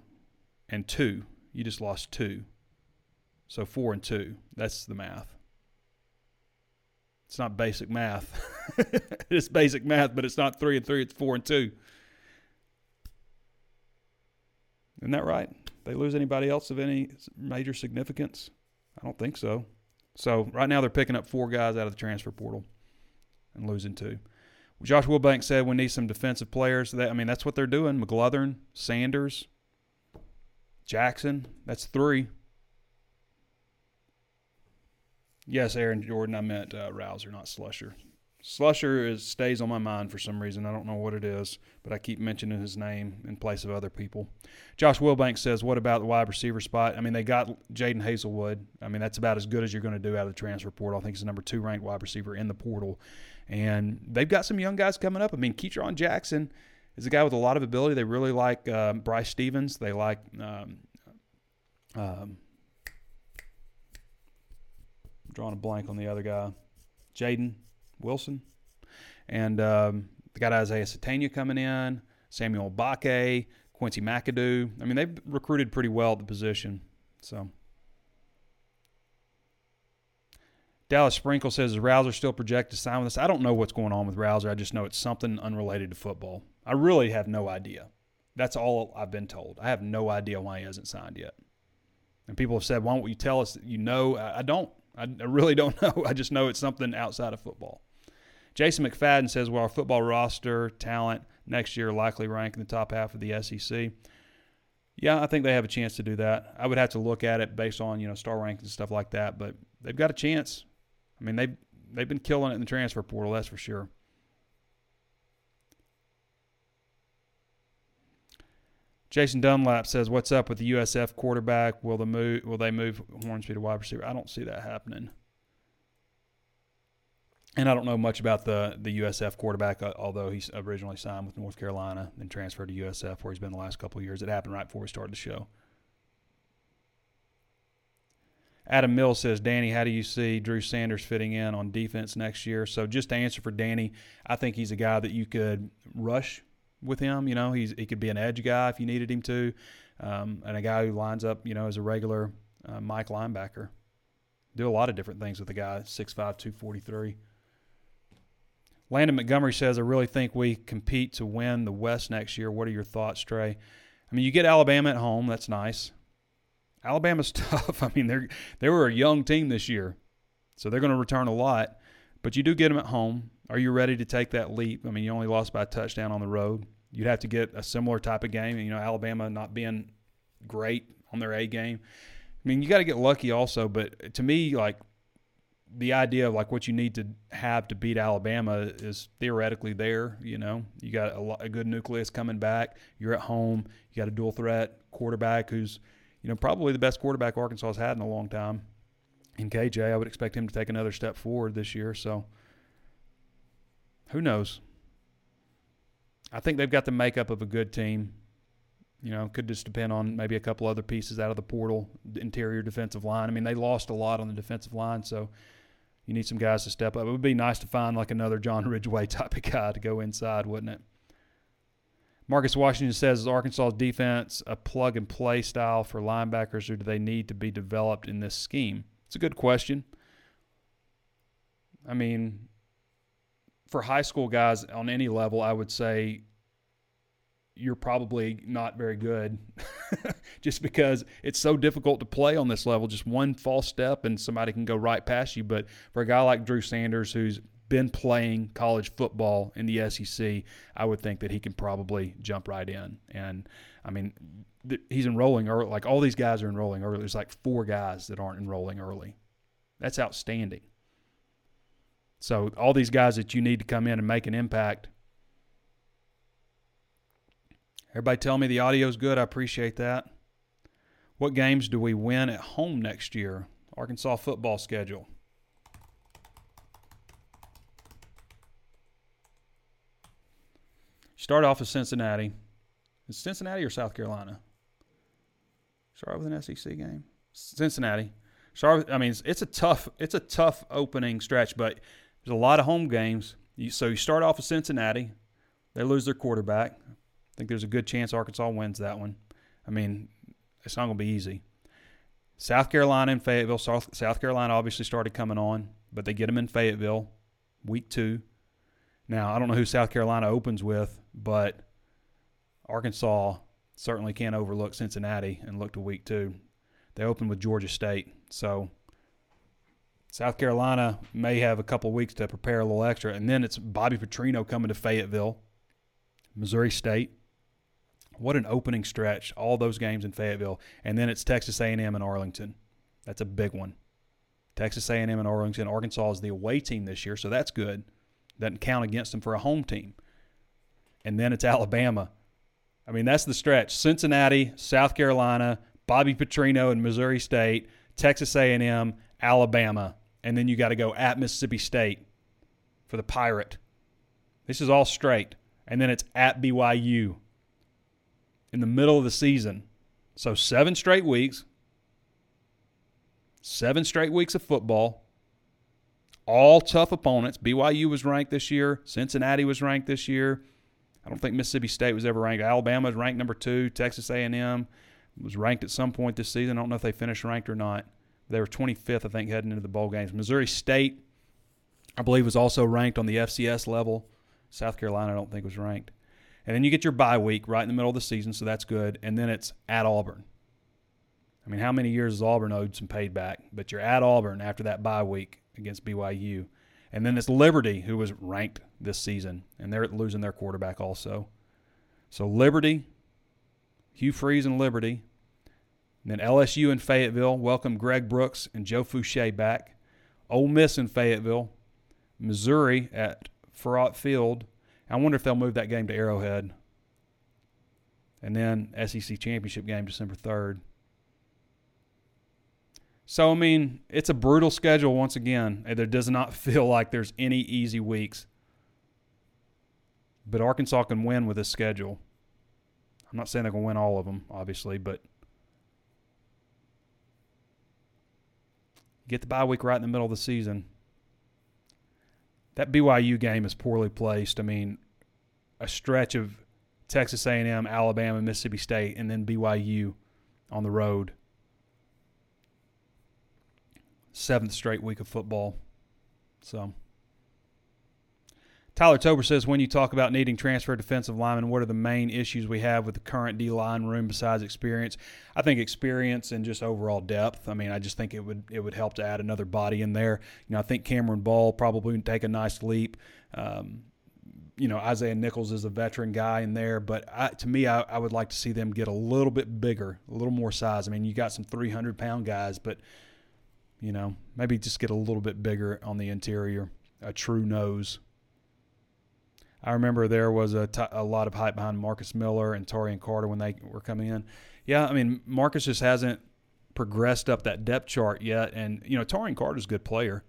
and two. You just lost two. So four and two. That's the math. It's not basic math. [laughs] it's basic math, but it's not three and three. It's four and two. Isn't that right? They lose anybody else of any major significance? I don't think so. So right now they're picking up four guys out of the transfer portal and losing two. Josh Wilbank said we need some defensive players. That I mean, that's what they're doing. McGlothern, Sanders, Jackson. That's three. Yes, Aaron Jordan. I meant uh, Rowser, not Slusher. Slusher is stays on my mind for some reason. I don't know what it is, but I keep mentioning his name in place of other people. Josh Wilbank says, "What about the wide receiver spot? I mean, they got Jadon Haselwood. I mean, that's about as good as you're going to do out of the transfer portal. I think he's the number two ranked wide receiver in the portal, and they've got some young guys coming up. I mean, Ketron Jackson is a guy with a lot of ability. They really like uh, Bryce Stephens. They like." Um, um, drawing a blank on the other guy, Jaedon Wilson, and um, they got Isaiah Sategna coming in, Samuel Mbake, Quincy McAdoo. I mean, they've recruited pretty well at the position. So. Dallas Sprinkle says, is Rowser still projected to sign with us? I don't know what's going on with Rowser. I just know it's something unrelated to football. I really have no idea. That's all I've been told. I have no idea why he hasn't signed yet. And people have said, why don't you tell us that you know? I don't. I, I really don't [laughs] know. I just know it's something outside of football. Jason McFadden says, well, our football roster talent next year likely rank in the top half of the SEC. Yeah, I think they have a chance to do that. I would have to look at it based on you know star rankings and stuff like that, but they've got a chance. I mean, they they've been killing it in the transfer portal, that's for sure. Jason Dunlap says, "What's up with the USF quarterback? Will the move? Will they move Hornsby to wide receiver? I don't see that happening." And I don't know much about the the USF quarterback, uh, although he's originally signed with North Carolina and transferred to USF, where he's been the last couple of years. It happened right before we started the show. Adam Mills says, Danny, how do you see Drew Sanders fitting in on defense next year? So, just to answer for Danny, I think he's a guy that you could rush with him. You know, he's he could be an edge guy if you needed him to, um, and a guy who lines up, you know, as a regular uh, Mike linebacker. Do a lot of different things with a guy 6'5", 243. Landon Montgomery says, I really think we compete to win the West next year. What are your thoughts, Trey? I mean, you get Alabama at home. That's nice. Alabama's [laughs] tough. I mean, they're they were a young team this year, so they're going to return a lot. But you do get them at home. Are you ready to take that leap? I mean, you only lost by a touchdown on the road. You'd have to get a similar type of game. You know, Alabama not being great on their A game. I mean, you got to get lucky also. But to me, like the idea of like what you need to have to beat Alabama is theoretically there. You know, you got a, a good nucleus coming back. You're at home. You got a dual threat quarterback who's, you know, probably the best quarterback Arkansas has had in a long time. In KJ, I would expect him to take another step forward this year. So, who knows? I think they've got the makeup of a good team. You know, could just depend on maybe a couple other pieces out of the portal, the interior defensive line. I mean, they lost a lot on the defensive line, so you need some guys to step up. It would be nice to find like another John [laughs] Ridgeway type of guy to go inside, wouldn't it? Marcus Washington says, is Arkansas's defense a plug and play style for linebackers, or do they need to be developed in this scheme? It's a good question. I mean, for high school guys on any level, I would say you're probably not very good [laughs] just because it's so difficult to play on this level. Just one false step and somebody can go right past you. But for a guy like Drew Sanders, who's been playing college football in the SEC, I would think that he can probably jump right in. And I mean, th- he's enrolling early. Like all these guys are enrolling early. There's like four guys that aren't enrolling early. That's outstanding. So all these guys that you need to come in and make an impact. Everybody tell me the audio's good. I appreciate that. What games do we win at home next year? Arkansas football schedule. Start off with Cincinnati. Is Cincinnati or South Carolina? Start with an SEC game. Cincinnati. Start. I mean, it's, it's a tough. It's a tough opening stretch, but there's a lot of home games. So you start off with Cincinnati. They lose their quarterback. I think there's a good chance Arkansas wins that one. I mean, it's not going to be easy. South Carolina and Fayetteville. South, South Carolina obviously started coming on, but they get them in Fayetteville. week two. Now, I don't know who South Carolina opens with, but Arkansas certainly can't overlook Cincinnati and look to week two. They open with Georgia State. So South Carolina may have a couple weeks to prepare a little extra. And then it's Bobby Petrino coming to Fayetteville, Missouri State. What an opening stretch! All those games in Fayetteville, and then it's Texas A&M and Arlington. That's a big one. Texas A&M and Arlington. Arkansas is the away team this year, so that's good. Doesn't count against them for a home team. And then it's Alabama. I mean, that's the stretch. Cincinnati, South Carolina, Bobby Petrino and Missouri State, Texas A&M, Alabama, and then you got to go at Mississippi State for the Pirate. This is all straight. And then it's at BYU in the middle of the season. So seven straight weeks, seven straight weeks of football, all tough opponents. BYU was ranked this year. Cincinnati was ranked this year. I don't think Mississippi State was ever ranked. Alabama was ranked number two. Texas A&M was ranked at some point this season. I don't know if they finished ranked or not. They were 25th, I think, heading into the bowl games. Missouri State, I believe, was also ranked on the FCS level. South Carolina, I don't think, was ranked. And then you get your bye week right in the middle of the season, so that's good. And then it's at Auburn. I mean, how many years has Auburn owed some paid back? But you're at Auburn after that bye week against BYU. And then it's Liberty, who was ranked this season, and they're losing their quarterback also. So Liberty, Hugh Freeze and Liberty. And then LSU in Fayetteville welcome Greg Brooks and Joe Foucha back. Ole Miss in Fayetteville. Missouri at Faurot Field. I wonder if they'll move that game to Arrowhead. And then SEC Championship game December 3rd. So, I mean, it's a brutal schedule once again. There does not [laughs] feel like there's any easy weeks. But Arkansas can win with this schedule. I'm not saying they're going to win all of them, obviously, but get the bye week right in the middle of the season. That BYU game is poorly placed. I mean, a stretch of Texas A&M, Alabama, Mississippi State, and then BYU on the road seventh straight week of football. So. Tyler Tober says, when you talk about needing transfer defensive linemen, what are the main issues we have with the current D line room besides experience? I think experience and just overall depth. I mean, I just think it would it would help to add another body in there. You know, I think Cameron Ball probably would take a nice leap. Um, you know, Isaiah Nichols is a veteran guy in there, but I, to me, I, I would like to see them get a little bit bigger, a little more size. I mean, you got some 300 pound guys, but you know, maybe just get a little bit bigger on the interior, a true nose. I remember there was a, t- a lot of hype behind Marcus Miller and Taurean Carter when they were coming in. Yeah, I mean, Marcus just hasn't progressed up that depth chart yet. And, you know, Taurean Carter's a good player.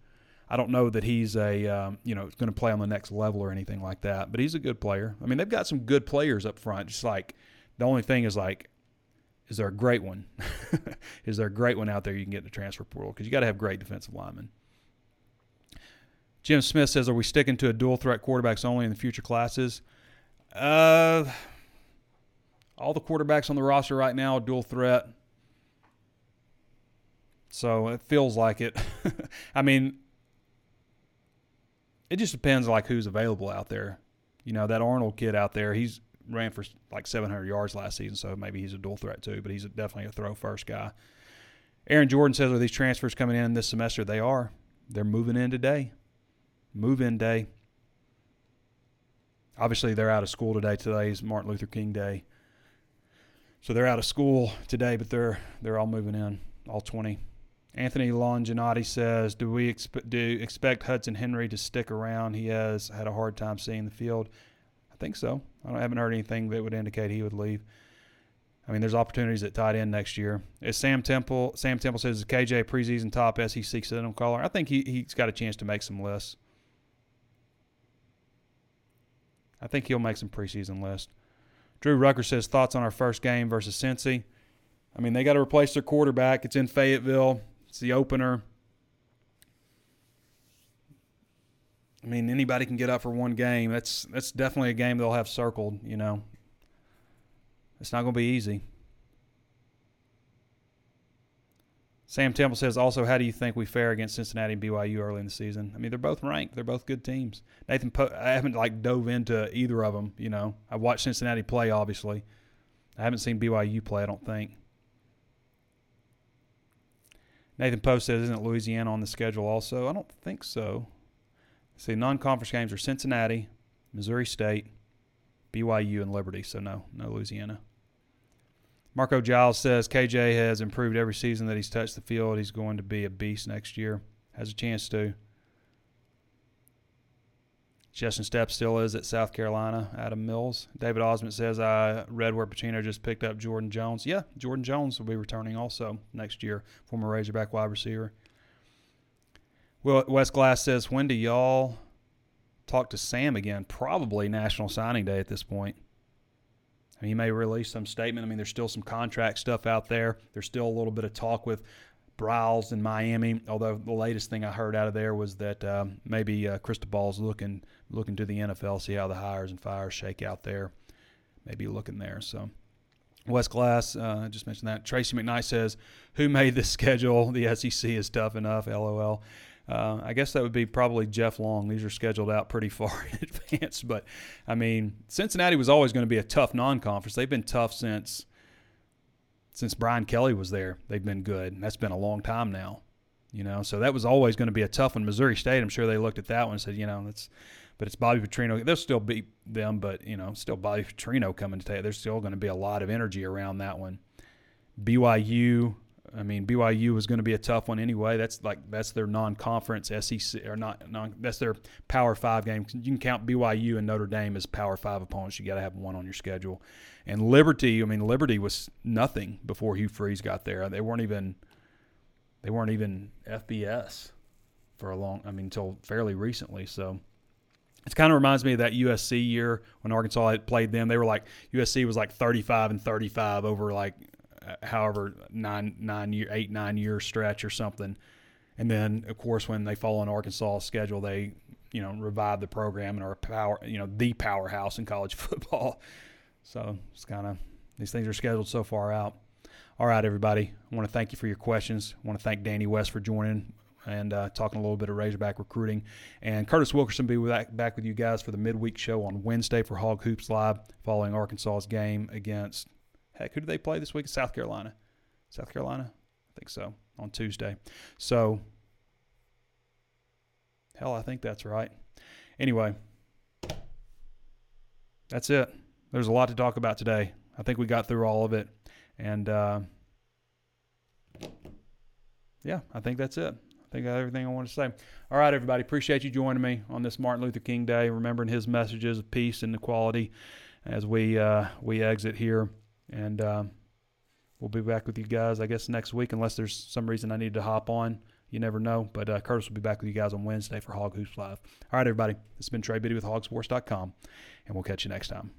I don't know that he's a, um, you know, going to play on the next level or anything like that, but he's a good player. I mean, they've got some good players up front. Just like the only thing is like is there a great one? [laughs] is there a great one out there you can get in the transfer portal? Because you got to have great defensive linemen. Jim Smith says, "Are we sticking to a dual threat quarterbacks only in the future classes?" Uh, all the quarterbacks on the roster right now dual threat, so it feels like it. [laughs] I mean, it just depends like who's available out there. You know, that Arnold kid out there, he's ran for like 700 yards last season, so maybe he's a dual threat too. But he's definitely a throw first guy. Aaron Jordan says, "Are these transfers coming in this semester?" They are. They're moving in today. Move in day. Obviously, they're out of school today. Today is Martin Luther King Day, so they're out of school today, but they're they're all moving in, all 20. Anthony Longinotti says, "Do we do expect Hudson Henry to stick around? He has had a hard time seeing the field." I think so. I haven't heard anything that would indicate he would leave. I mean, there's opportunities at tight end next year. Is Sam Temple? Sam Temple says, "Is KJ preseason top SEC Sentinel caller?" I think he he's got a chance to make some lists. I think he'll make some preseason list. Drew Rucker says thoughts on our first game versus Cincy. I mean, they got to replace their quarterback. It's in Fayetteville. It's the opener. I mean, anybody can get up for one game. That's that's definitely a game they'll have circled. You know, it's not going to be easy. Sam Temple says also, how do you think we fare against Cincinnati and BYU early in the season? I mean, they're both ranked. They're both good teams. Nathan, po- I haven't like dove into either of them. You know, I've watched Cincinnati play. Obviously, I haven't seen BYU play. I don't think. Nathan Post says, isn't Louisiana on the schedule also? I don't think so. See, non-conference games are Cincinnati, Missouri State, BYU, and Liberty. So no, no Louisiana. Marco Giles says KJ has improved every season that he's touched the field. He's going to be a beast next year. Has a chance to. Justin Stepp still is at South Carolina. Adam Mills. David Osmond says, I read where Petrino just picked up Jordan Jones. Yeah, Jordan Jones will be returning also next year, former Razorback wide receiver. Well, Wes Glass says, when do y'all talk to Sam again? Probably National Signing Day at this point. He may release some statement. I mean, there's still some contract stuff out there. There's still a little bit of talk with Briles in Miami. Although the latest thing I heard out of there was that um, maybe uh, Cristobal's looking looking to the NFL, see how the hires and fires shake out there. Maybe looking there. So. West Glass, uh, just mentioned that. Tracy McKnight says, Who made this schedule? The SEC is tough enough, lol. Uh, I guess that would be probably Jeff Long. These are scheduled out pretty [laughs] far in advance. But, I mean, Cincinnati was always going to be a tough non conference. They've been tough since since Brian Kelly was there. They've been good. And that's been a long time now. You know, so that was always going to be a tough one. Missouri State, I'm sure they looked at that one and said, you know, that's but it's Bobby Petrino. They'll still beat them, but you know, still Bobby Petrino coming to take. There's still going to be a lot of energy around that one. BYU, I mean, BYU was going to be a tough one anyway. That's like that's their non-conference SEC or not non. That's their Power Five game. You can count BYU and Notre Dame as Power Five opponents. You got to have one on your schedule. And Liberty, I mean, Liberty was nothing before Hugh Freeze got there. They weren't even they weren't even FBS for a long. I mean, until fairly recently. So it kind of reminds me of that USC year when Arkansas had played them. They were like USC was like 35 and 35 over like however nine nine year eight nine year stretch or something. And then of course when they fall on Arkansas' schedule, they you know revive the program and are power you know the powerhouse in college [laughs] football. So it's kind of these things are scheduled so far out. All right, everybody. I want to thank you for your questions. I want to thank Danny West for joining and uh, talking a little bit of Razorback recruiting. And Curtis Wilkerson will be back, with you guys for the midweek show on Wednesday for Hawg Hoops Live following Arkansas's game against Heck, who do they play this week? South Carolina. South Carolina? I think so. On Tuesday. So, hell, I think that's right. Anyway, that's it. There's a lot to talk about today. I think we got through all of it. And, uh, yeah, I think that's it. I think I got everything I want to say. All right, everybody. Appreciate you joining me on this Martin Luther King Day, remembering his messages of peace and equality as we uh, we exit here. And um, we'll be back with you guys, I guess, next week, unless there's some reason I need to hop on. You never know. But uh, Curtis will be back with you guys on Wednesday for Hawg Hoops Live. All right, everybody. This has been Trey Biddy with hawgsports.com, and we'll catch you next time.